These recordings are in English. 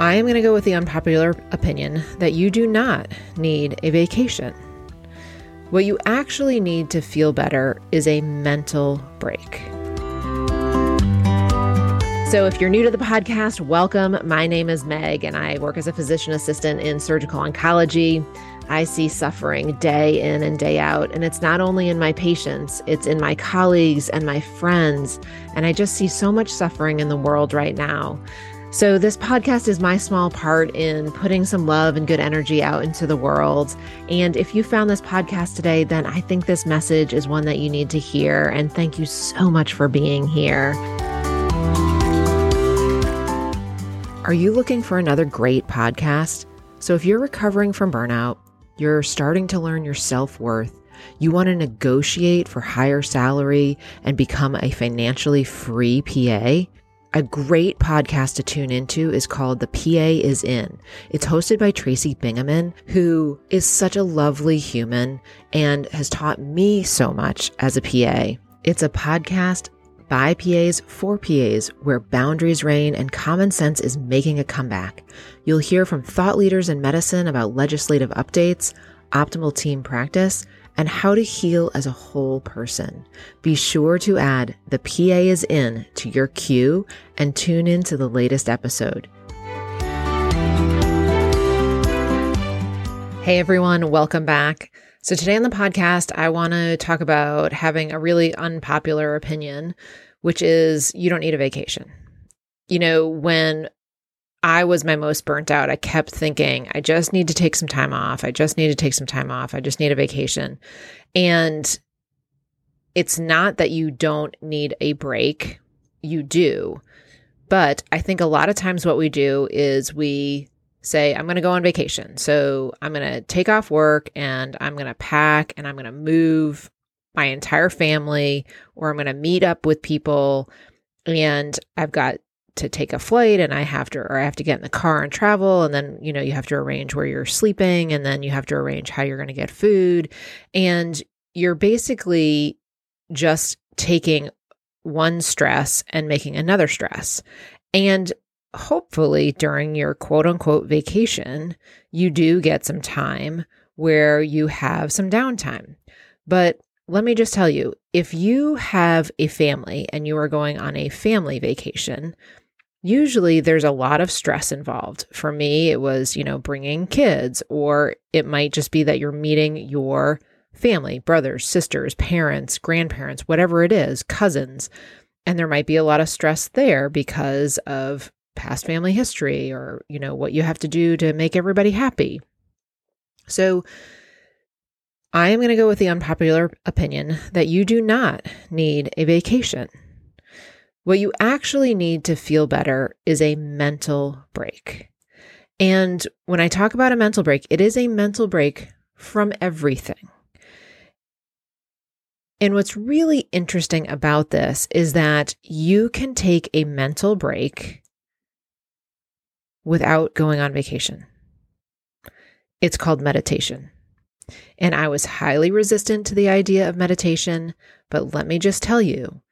I am going to go with the unpopular opinion that you do not need a vacation. What you actually need to feel better is a mental break. So, if you're new to the podcast, welcome. My name is Meg, and I work as a physician assistant in surgical oncology. I see suffering day in and day out. And it's not only in my patients, it's in my colleagues and my friends. And I just see so much suffering in the world right now. So, this podcast is my small part in putting some love and good energy out into the world. And if you found this podcast today, then I think this message is one that you need to hear. And thank you so much for being here. Are you looking for another great podcast? So, if you're recovering from burnout, you're starting to learn your self worth, you want to negotiate for higher salary and become a financially free PA, a great podcast to tune into is called The PA is In. It's hosted by Tracy Bingaman, who is such a lovely human and has taught me so much as a PA. It's a podcast by PAs for PAs where boundaries reign and common sense is making a comeback. You'll hear from thought leaders in medicine about legislative updates, optimal team practice, and how to heal as a whole person. Be sure to add the PA is in to your queue and tune in to the latest episode. Hey everyone, welcome back. So, today on the podcast, I want to talk about having a really unpopular opinion, which is you don't need a vacation. You know, when I was my most burnt out. I kept thinking, I just need to take some time off. I just need to take some time off. I just need a vacation. And it's not that you don't need a break, you do. But I think a lot of times what we do is we say, I'm going to go on vacation. So I'm going to take off work and I'm going to pack and I'm going to move my entire family or I'm going to meet up with people and I've got to take a flight and I have to or I have to get in the car and travel. And then you know you have to arrange where you're sleeping and then you have to arrange how you're going to get food. And you're basically just taking one stress and making another stress. And hopefully during your quote unquote vacation you do get some time where you have some downtime. But let me just tell you if you have a family and you are going on a family vacation, usually there's a lot of stress involved. For me, it was, you know, bringing kids, or it might just be that you're meeting your family, brothers, sisters, parents, grandparents, whatever it is, cousins. And there might be a lot of stress there because of past family history or, you know, what you have to do to make everybody happy. So, I am going to go with the unpopular opinion that you do not need a vacation. What you actually need to feel better is a mental break. And when I talk about a mental break, it is a mental break from everything. And what's really interesting about this is that you can take a mental break without going on vacation. It's called meditation. And I was highly resistant to the idea of meditation, but let me just tell you,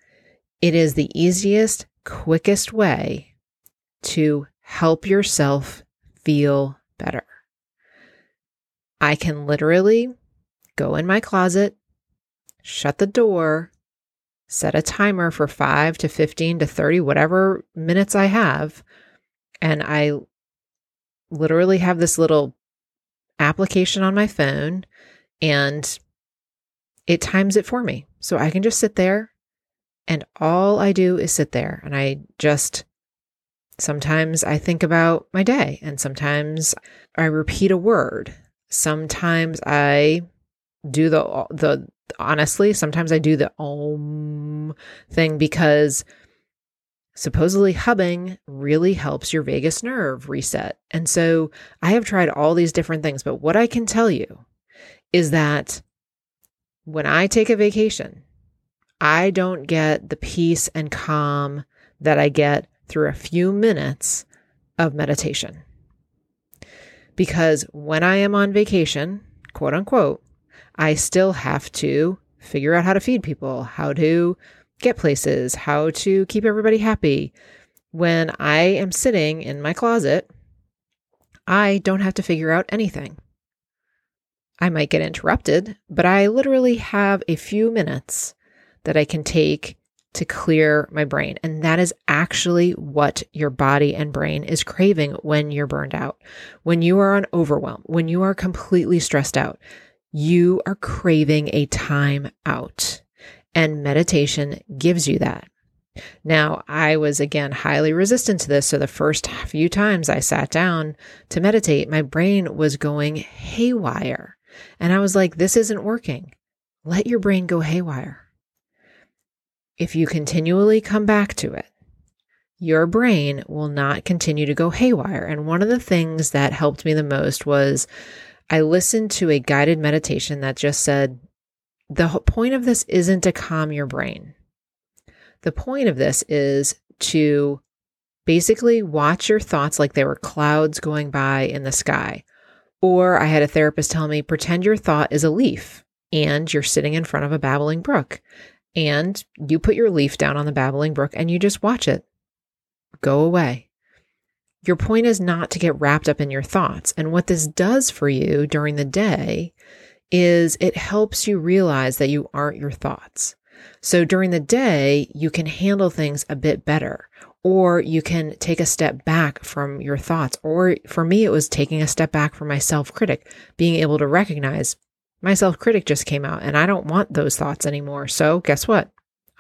it is the easiest, quickest way to help yourself feel better. I can literally go in my closet, shut the door, set a timer for 5 to 15 to 30 whatever minutes I have, and I literally have this little application on my phone and it times it for me. So I can just sit there and all I do is sit there and I just sometimes I think about my day and sometimes I repeat a word. Sometimes I do the the honestly, sometimes I do the om thing because supposedly hubbing really helps your vagus nerve reset. And so I have tried all these different things, but what I can tell you is that when I take a vacation, I don't get the peace and calm that I get through a few minutes of meditation. Because when I am on vacation, quote unquote, I still have to figure out how to feed people, how to get places, how to keep everybody happy. When I am sitting in my closet I don't have to figure out anything. I might get interrupted, but I literally have a few minutes that I can take to clear my brain. And that is actually what your body and brain is craving when you're burned out, when you are on overwhelm, when you are completely stressed out. You are craving a time out, and meditation gives you that. Now, I was again highly resistant to this. So, the first few times I sat down to meditate, my brain was going haywire. And I was like, this isn't working. Let your brain go haywire if you continually come back to it, your brain will not continue to go haywire. And one of the things that helped me the most was I listened to a guided meditation that just said, the point of this isn't to calm your brain. The point of this is to basically watch your thoughts like they were clouds going by in the sky. Or I had a therapist tell me, pretend your thought is a leaf and you're sitting in front of a babbling brook and you put your leaf down on the babbling brook and you just watch it go away. Your point is not to get wrapped up in your thoughts. And what this does for you during the day is it helps you realize that you aren't your thoughts. So during the day, you can handle things a bit better, or you can take a step back from your thoughts. Or for me, it was taking a step back from my self critic, being able to recognize my self critic just came out and I don't want those thoughts anymore. So, guess what?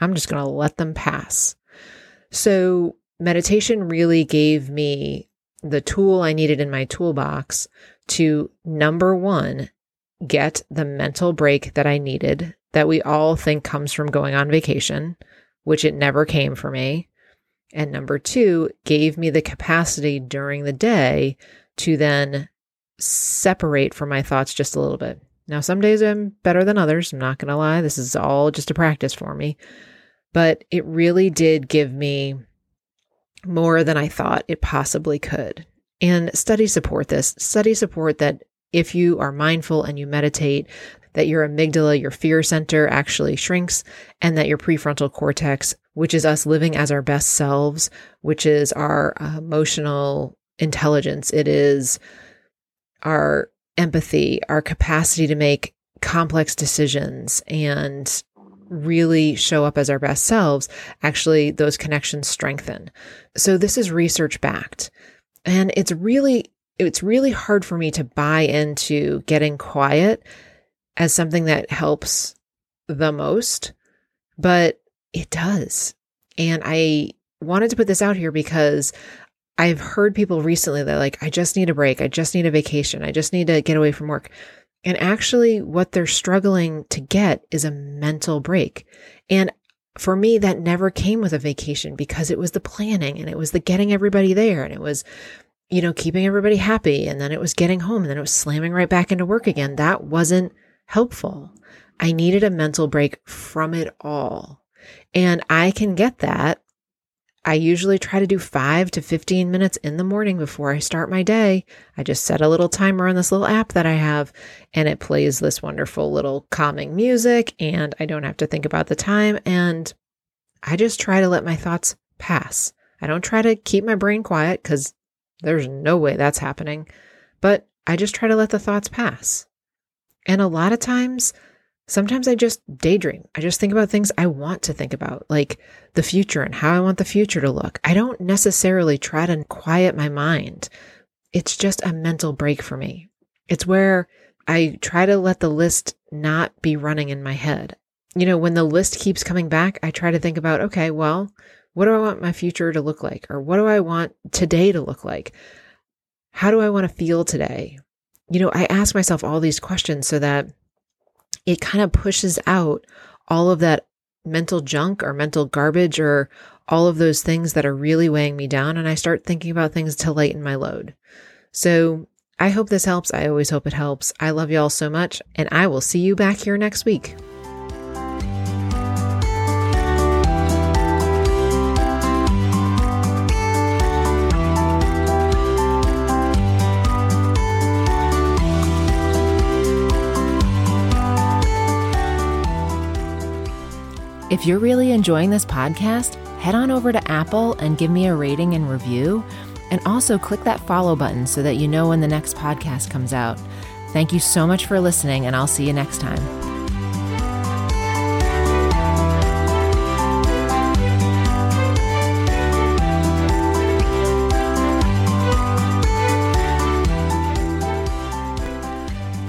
I'm just going to let them pass. So, meditation really gave me the tool I needed in my toolbox to number one, get the mental break that I needed that we all think comes from going on vacation, which it never came for me. And number two, gave me the capacity during the day to then separate from my thoughts just a little bit. Now, some days I'm better than others. I'm not going to lie. This is all just a practice for me. But it really did give me more than I thought it possibly could. And studies support this. Studies support that if you are mindful and you meditate, that your amygdala, your fear center actually shrinks, and that your prefrontal cortex, which is us living as our best selves, which is our uh, emotional intelligence, it is our empathy, our capacity to make complex decisions and really show up as our best selves, actually those connections strengthen. So this is research backed. And it's really it's really hard for me to buy into getting quiet as something that helps the most, but it does. And I wanted to put this out here because I've heard people recently that like, I just need a break. I just need a vacation. I just need to get away from work. And actually, what they're struggling to get is a mental break. And for me, that never came with a vacation because it was the planning and it was the getting everybody there and it was, you know, keeping everybody happy. And then it was getting home and then it was slamming right back into work again. That wasn't helpful. I needed a mental break from it all. And I can get that I usually try to do five to 15 minutes in the morning before I start my day. I just set a little timer on this little app that I have, and it plays this wonderful little calming music, and I don't have to think about the time. And I just try to let my thoughts pass. I don't try to keep my brain quiet because there's no way that's happening, but I just try to let the thoughts pass. And a lot of times, Sometimes I just daydream. I just think about things I want to think about, like the future and how I want the future to look. I don't necessarily try to quiet my mind. It's just a mental break for me. It's where I try to let the list not be running in my head. You know, when the list keeps coming back, I try to think about, okay, well, what do I want my future to look like? Or what do I want today to look like? How do I want to feel today? You know, I ask myself all these questions so that it kind of pushes out all of that mental junk or mental garbage or all of those things that are really weighing me down. And I start thinking about things to lighten my load. So I hope this helps. I always hope it helps. I love you all so much, and I will see you back here next week. You're really enjoying this podcast, head on over to Apple and give me a rating and review. And also click that follow button so that you know when the next podcast comes out. Thank you so much for listening, and I'll see you next time.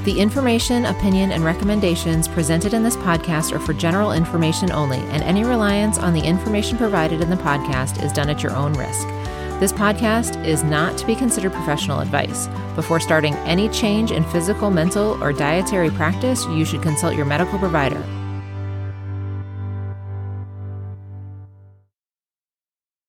The information, opinion, and recommendations presented in this podcast are for general information only, and any reliance on the information provided in the podcast is done at your own risk. This podcast is not to be considered professional advice. Before starting any change in physical, mental, or dietary practice, you should consult your medical provider.